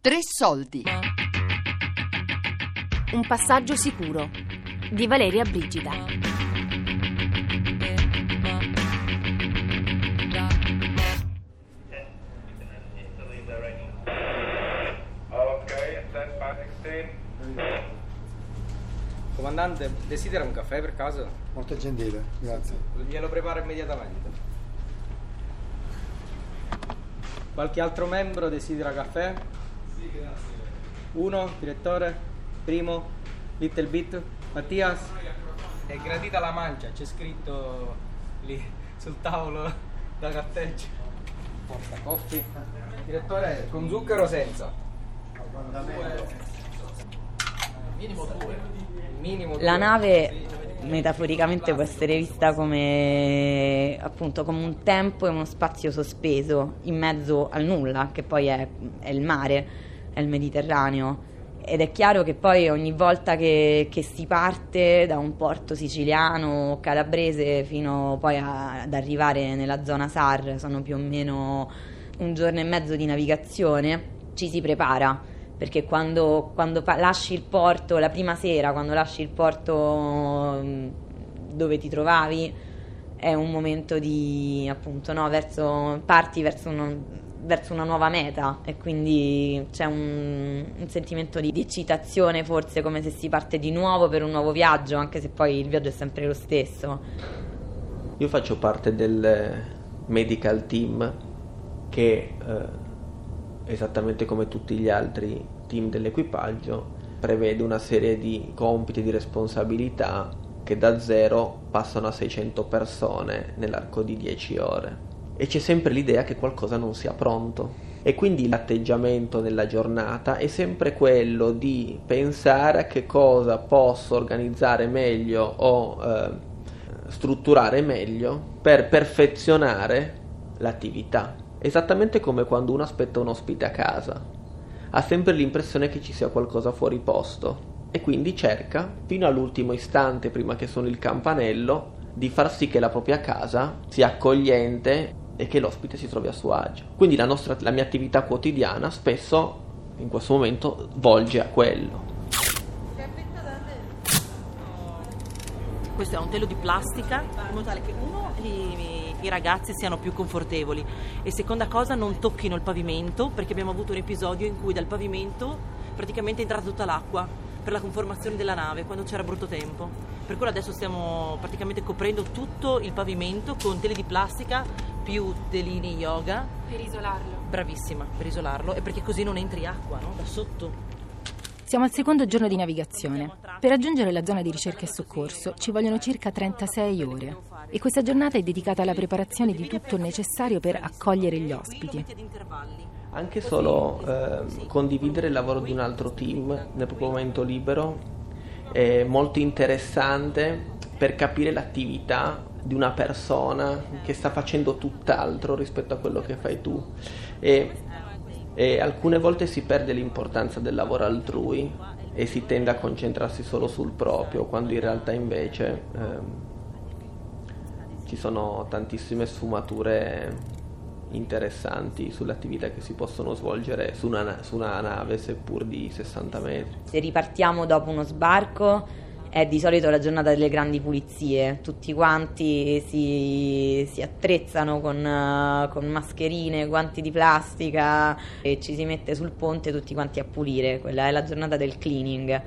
Tre soldi. Un passaggio sicuro di Valeria Brigida. Okay, stand by 16. Comandante, desidera un caffè per caso? Molto gentile, grazie. Glielo preparo immediatamente. Qualche altro membro desidera caffè? Uno, direttore? Primo? Little Bit? Mattias? È gradita la mancia, c'è scritto lì sul tavolo da carteggio. Porta coffee. Direttore, con zucchero o senza? Minimo due. Minimo due. La nave metaforicamente può essere vista come appunto come un tempo e uno spazio sospeso in mezzo al nulla, che poi è, è il mare, è il Mediterraneo. Ed è chiaro che poi ogni volta che, che si parte da un porto siciliano o calabrese fino poi a- ad arrivare nella zona SAR, sono più o meno un giorno e mezzo di navigazione, ci si prepara perché quando, quando pa- lasci il porto, la prima sera, quando lasci il porto mh, dove ti trovavi, è un momento di appunto no, verso, parti verso, uno- verso una nuova meta e quindi c'è un, un sentimento di, di eccitazione, forse come se si parte di nuovo per un nuovo viaggio, anche se poi il viaggio è sempre lo stesso. Io faccio parte del medical team che, eh, esattamente come tutti gli altri team dell'equipaggio, prevede una serie di compiti e di responsabilità che da zero passano a 600 persone nell'arco di 10 ore. E c'è sempre l'idea che qualcosa non sia pronto. E quindi l'atteggiamento nella giornata è sempre quello di pensare a che cosa posso organizzare meglio o eh, strutturare meglio per perfezionare l'attività. Esattamente come quando uno aspetta un ospite a casa. Ha sempre l'impressione che ci sia qualcosa fuori posto e quindi cerca, fino all'ultimo istante prima che suoni il campanello, di far sì che la propria casa sia accogliente e che l'ospite si trovi a suo agio. Quindi la, nostra, la mia attività quotidiana spesso in questo momento volge a quello. Questo è un telo di plastica in modo tale che uno i, i ragazzi siano più confortevoli e seconda cosa non tocchino il pavimento perché abbiamo avuto un episodio in cui dal pavimento praticamente è entrata tutta l'acqua per la conformazione della nave quando c'era brutto tempo. Per quello adesso stiamo praticamente coprendo tutto il pavimento con tele di plastica più telini yoga. Per isolarlo. Bravissima, per isolarlo e perché così non entri acqua no? da sotto. Siamo al secondo giorno di navigazione. Per raggiungere la zona di ricerca e soccorso ci vogliono circa 36 ore e questa giornata è dedicata alla preparazione di tutto il necessario per accogliere gli ospiti. Anche solo eh, condividere il lavoro di un altro team nel proprio momento libero è molto interessante per capire l'attività di una persona che sta facendo tutt'altro rispetto a quello che fai tu. E, e alcune volte si perde l'importanza del lavoro altrui e si tende a concentrarsi solo sul proprio, quando in realtà invece ehm, ci sono tantissime sfumature interessanti sulle attività che si possono svolgere su una, na- su una nave seppur di 60 metri. Se ripartiamo dopo uno sbarco è di solito la giornata delle grandi pulizie, tutti quanti si, si attrezzano con, eh, con mascherine, guanti di plastica e ci si mette sul ponte tutti quanti a pulire, quella è la giornata del cleaning.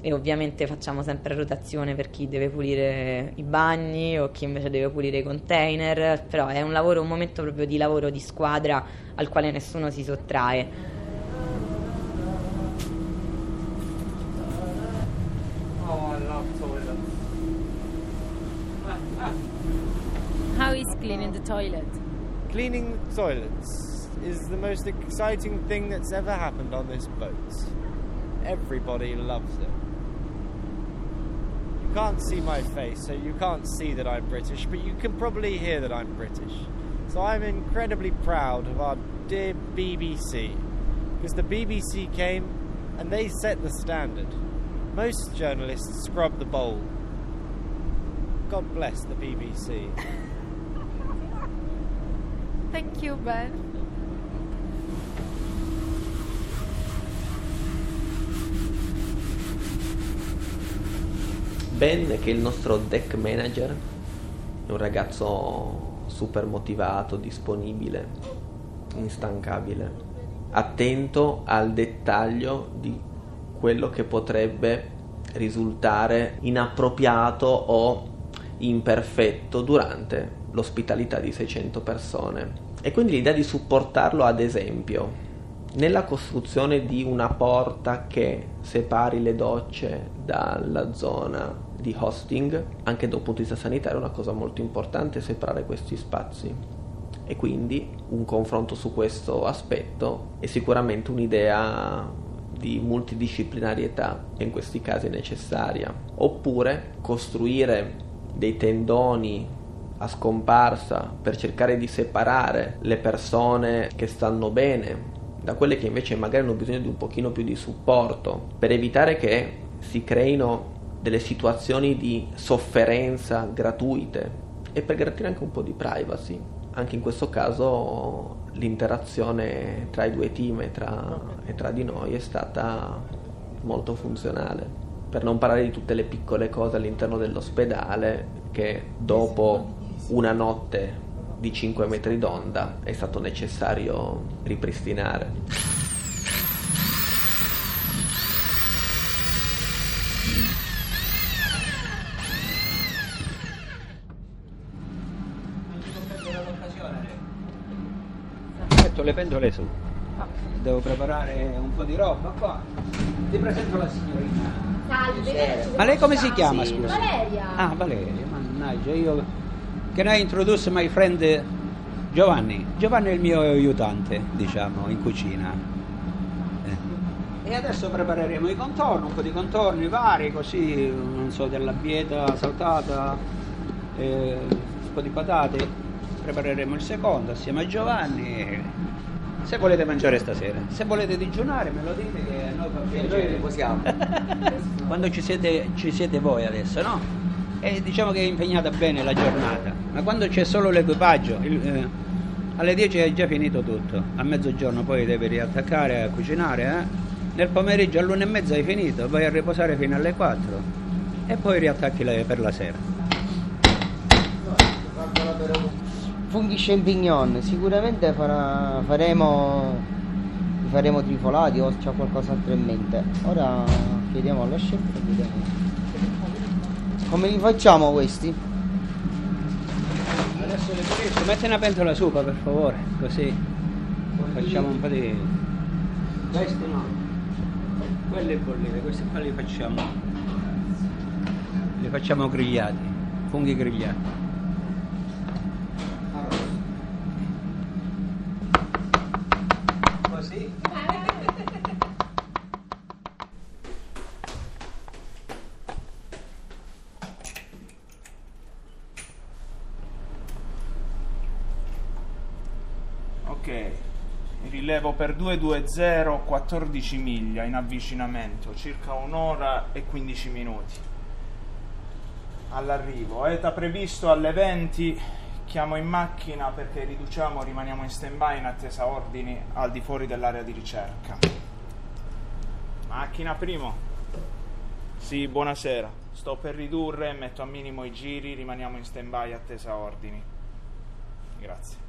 E ovviamente facciamo sempre rotazione per chi deve pulire i bagni o chi invece deve pulire i container, però è un lavoro, un momento proprio di lavoro di squadra al quale nessuno si sottrae. Cleaning the toilet? Cleaning the toilets is the most exciting thing that's ever happened on this boat. Everybody loves it. You can't see my face, so you can't see that I'm British, but you can probably hear that I'm British. So I'm incredibly proud of our dear BBC, because the BBC came and they set the standard. Most journalists scrub the bowl. God bless the BBC. Thank you, Ben. Ben, che è il nostro deck manager, è un ragazzo super motivato, disponibile, instancabile, attento al dettaglio di quello che potrebbe risultare inappropriato o imperfetto durante l'ospitalità di 600 persone. E quindi l'idea di supportarlo, ad esempio, nella costruzione di una porta che separi le docce dalla zona di hosting, anche da un punto di vista sanitario, è una cosa molto importante separare questi spazi. E quindi un confronto su questo aspetto è sicuramente un'idea di multidisciplinarietà che in questi casi è necessaria. Oppure costruire dei tendoni a scomparsa per cercare di separare le persone che stanno bene da quelle che invece magari hanno bisogno di un pochino più di supporto per evitare che si creino delle situazioni di sofferenza gratuite e per garantire anche un po' di privacy. Anche in questo caso l'interazione tra i due team e tra, e tra di noi è stata molto funzionale. Per non parlare di tutte le piccole cose all'interno dell'ospedale che dopo una notte di 5 metri d'onda è stato necessario ripristinare. Metto le pendole su. Devo preparare un po' di roba qua. Ti presento la signorina. Salve. Ma lei come si chiama, Sì, scusa? Valeria. Ah, Valeria, mannaggia, io... Can I introduce my friend Giovanni? Giovanni è il mio aiutante, diciamo, in cucina. Eh. E adesso prepareremo i contorni, un po' di contorni vari, così, non so, della bieta saltata, eh, un po' di patate. Prepareremo il secondo assieme a Giovanni. Se volete mangiare stasera, se volete digiunare me lo dite che noi piacere. Noi possiamo. Quando ci siete, ci siete voi adesso, no? E diciamo che è impegnata bene la giornata, ma quando c'è solo l'equipaggio, il- eh, alle 10 è già finito tutto, a mezzogiorno poi devi riattaccare a cucinare, eh? nel pomeriggio all'una e mezza hai finito, vai a riposare fino alle 4 e poi riattacchi per la sera. Funghi champignon, sicuramente farà- faremo, faremo trifolati o c'è qualcos'altro in mente. Ora chiediamo allo chef e vediamo. Come li facciamo questi? Adesso le pulisco, metti una pentola su per favore, così facciamo un po' di... Questi no, quelli bollite, questi qua li facciamo, li facciamo grigliati, funghi grigliati. Così. Ok, rilevo per 220 14 miglia in avvicinamento, circa un'ora e 15 minuti. All'arrivo, ETA previsto alle 20, chiamo in macchina perché riduciamo, rimaniamo in stand-by in attesa ordini al di fuori dell'area di ricerca. Macchina primo. Sì, buonasera. Sto per ridurre, metto a minimo i giri, rimaniamo in stand-by attesa ordini. Grazie.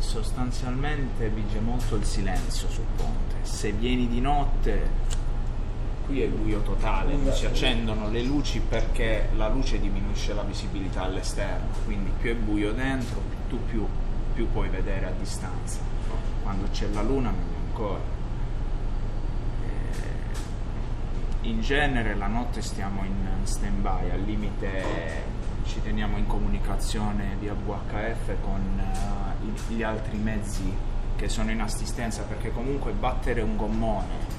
Sostanzialmente vige molto il silenzio sul ponte. Se vieni di notte, qui è buio totale, non si accendono le luci perché la luce diminuisce la visibilità all'esterno, quindi più è buio dentro, tu più, più puoi vedere a distanza. Quando c'è la luna meglio ancora. Eh, In genere la notte stiamo in stand-by, al limite ci teniamo in comunicazione via VHF con eh, gli altri mezzi che sono in assistenza perché comunque battere un gommone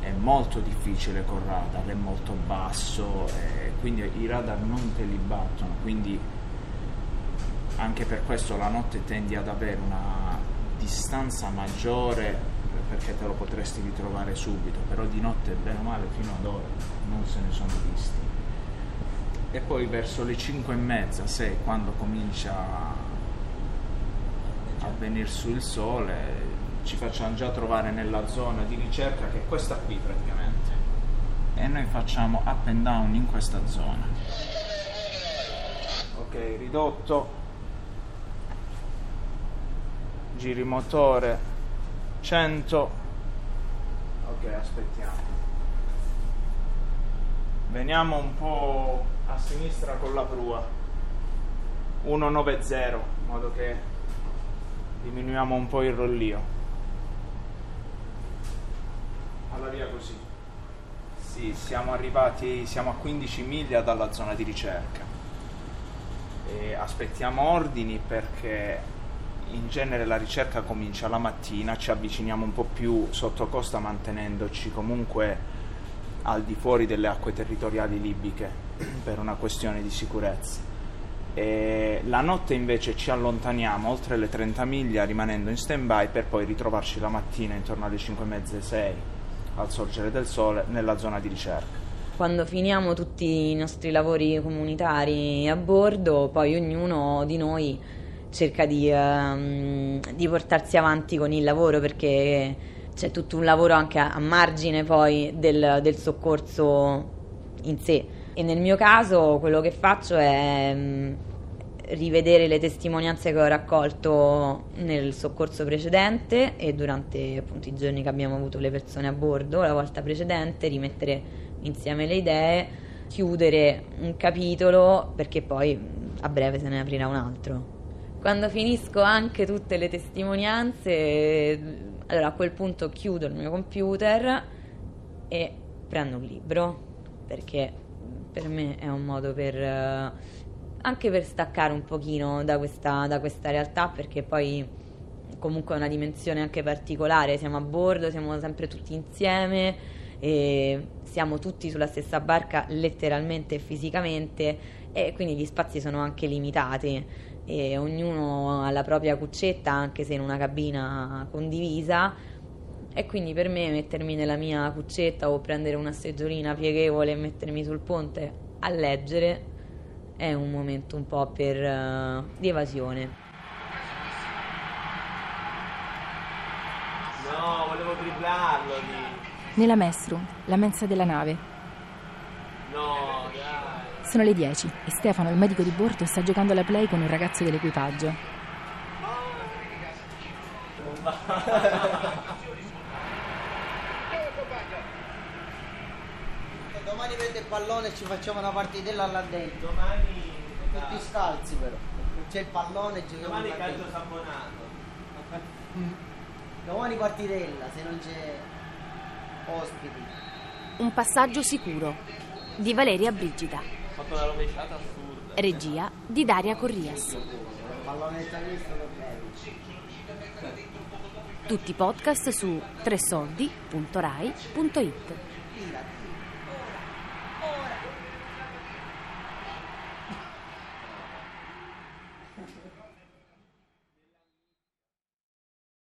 è molto difficile con radar, è molto basso, e quindi i radar non te li battono, quindi anche per questo la notte tendi ad avere una distanza maggiore perché te lo potresti ritrovare subito, però di notte bene o male fino ad ora non se ne sono visti. E poi verso le 5 e mezza, 6, quando comincia venire su il sole, ci facciamo già trovare nella zona di ricerca che è questa qui praticamente. E noi facciamo up and down in questa zona. Ok ridotto. Giri motore 100 ok aspettiamo. Veniamo un po' a sinistra con la prua. 190 in modo che diminuiamo un po' il rollio. Alla via così. Sì siamo arrivati siamo a 15 miglia dalla zona di ricerca. E aspettiamo ordini perché in genere la ricerca comincia la mattina, ci avviciniamo un po' più sotto costa mantenendoci comunque al di fuori delle acque territoriali libiche per una questione di sicurezza. E la notte invece ci allontaniamo oltre le 30 miglia rimanendo in stand-by per poi ritrovarci la mattina intorno alle 5 e mezza 6 al sorgere del sole nella zona di ricerca. Quando finiamo tutti i nostri lavori comunitari a bordo, poi ognuno di noi cerca di, um, di portarsi avanti con il lavoro perché c'è tutto un lavoro anche a, a margine poi del, del, soccorso in sé. E nel mio caso quello che faccio è um, rivedere le testimonianze che ho raccolto nel soccorso precedente e durante appunto i giorni che abbiamo avuto le persone a bordo la volta precedente, rimettere insieme le idee, chiudere un capitolo perché poi a breve se ne aprirà un altro. Quando finisco anche tutte le testimonianze, allora a quel punto chiudo il mio computer e prendo un libro, perché per me è un modo per eh, anche per staccare un pochino da questa, da questa realtà, perché poi comunque è una dimensione anche particolare, siamo a bordo, siamo sempre tutti insieme e siamo tutti sulla stessa barca letteralmente e fisicamente e quindi gli spazi sono anche limitati. E ognuno ha la propria cuccetta anche se in una cabina condivisa e quindi per me mettermi nella mia cuccetta o prendere una seggiolina pieghevole e mettermi sul ponte a leggere è un momento un po' per, uh, di evasione. No, volevo dribblarlo. Nella Mestrum, la mensa della nave. No, dai. Sono le 10 e Stefano, il medico di bordo, sta giocando alla play con un ragazzo dell'equipaggio. Domani prende il pallone e ci facciamo una partitella là dentro. Domani. Tutti scalzi però. C'è il pallone e giochiamo Domani calcio sabbonato. Domani partitella se non c'è ospiti. Un passaggio sicuro di Valeria Brigida. Fatto la rovesciata assurda. Regia di Daria Corrias. Tutti i podcast su tresoldi.rai.it.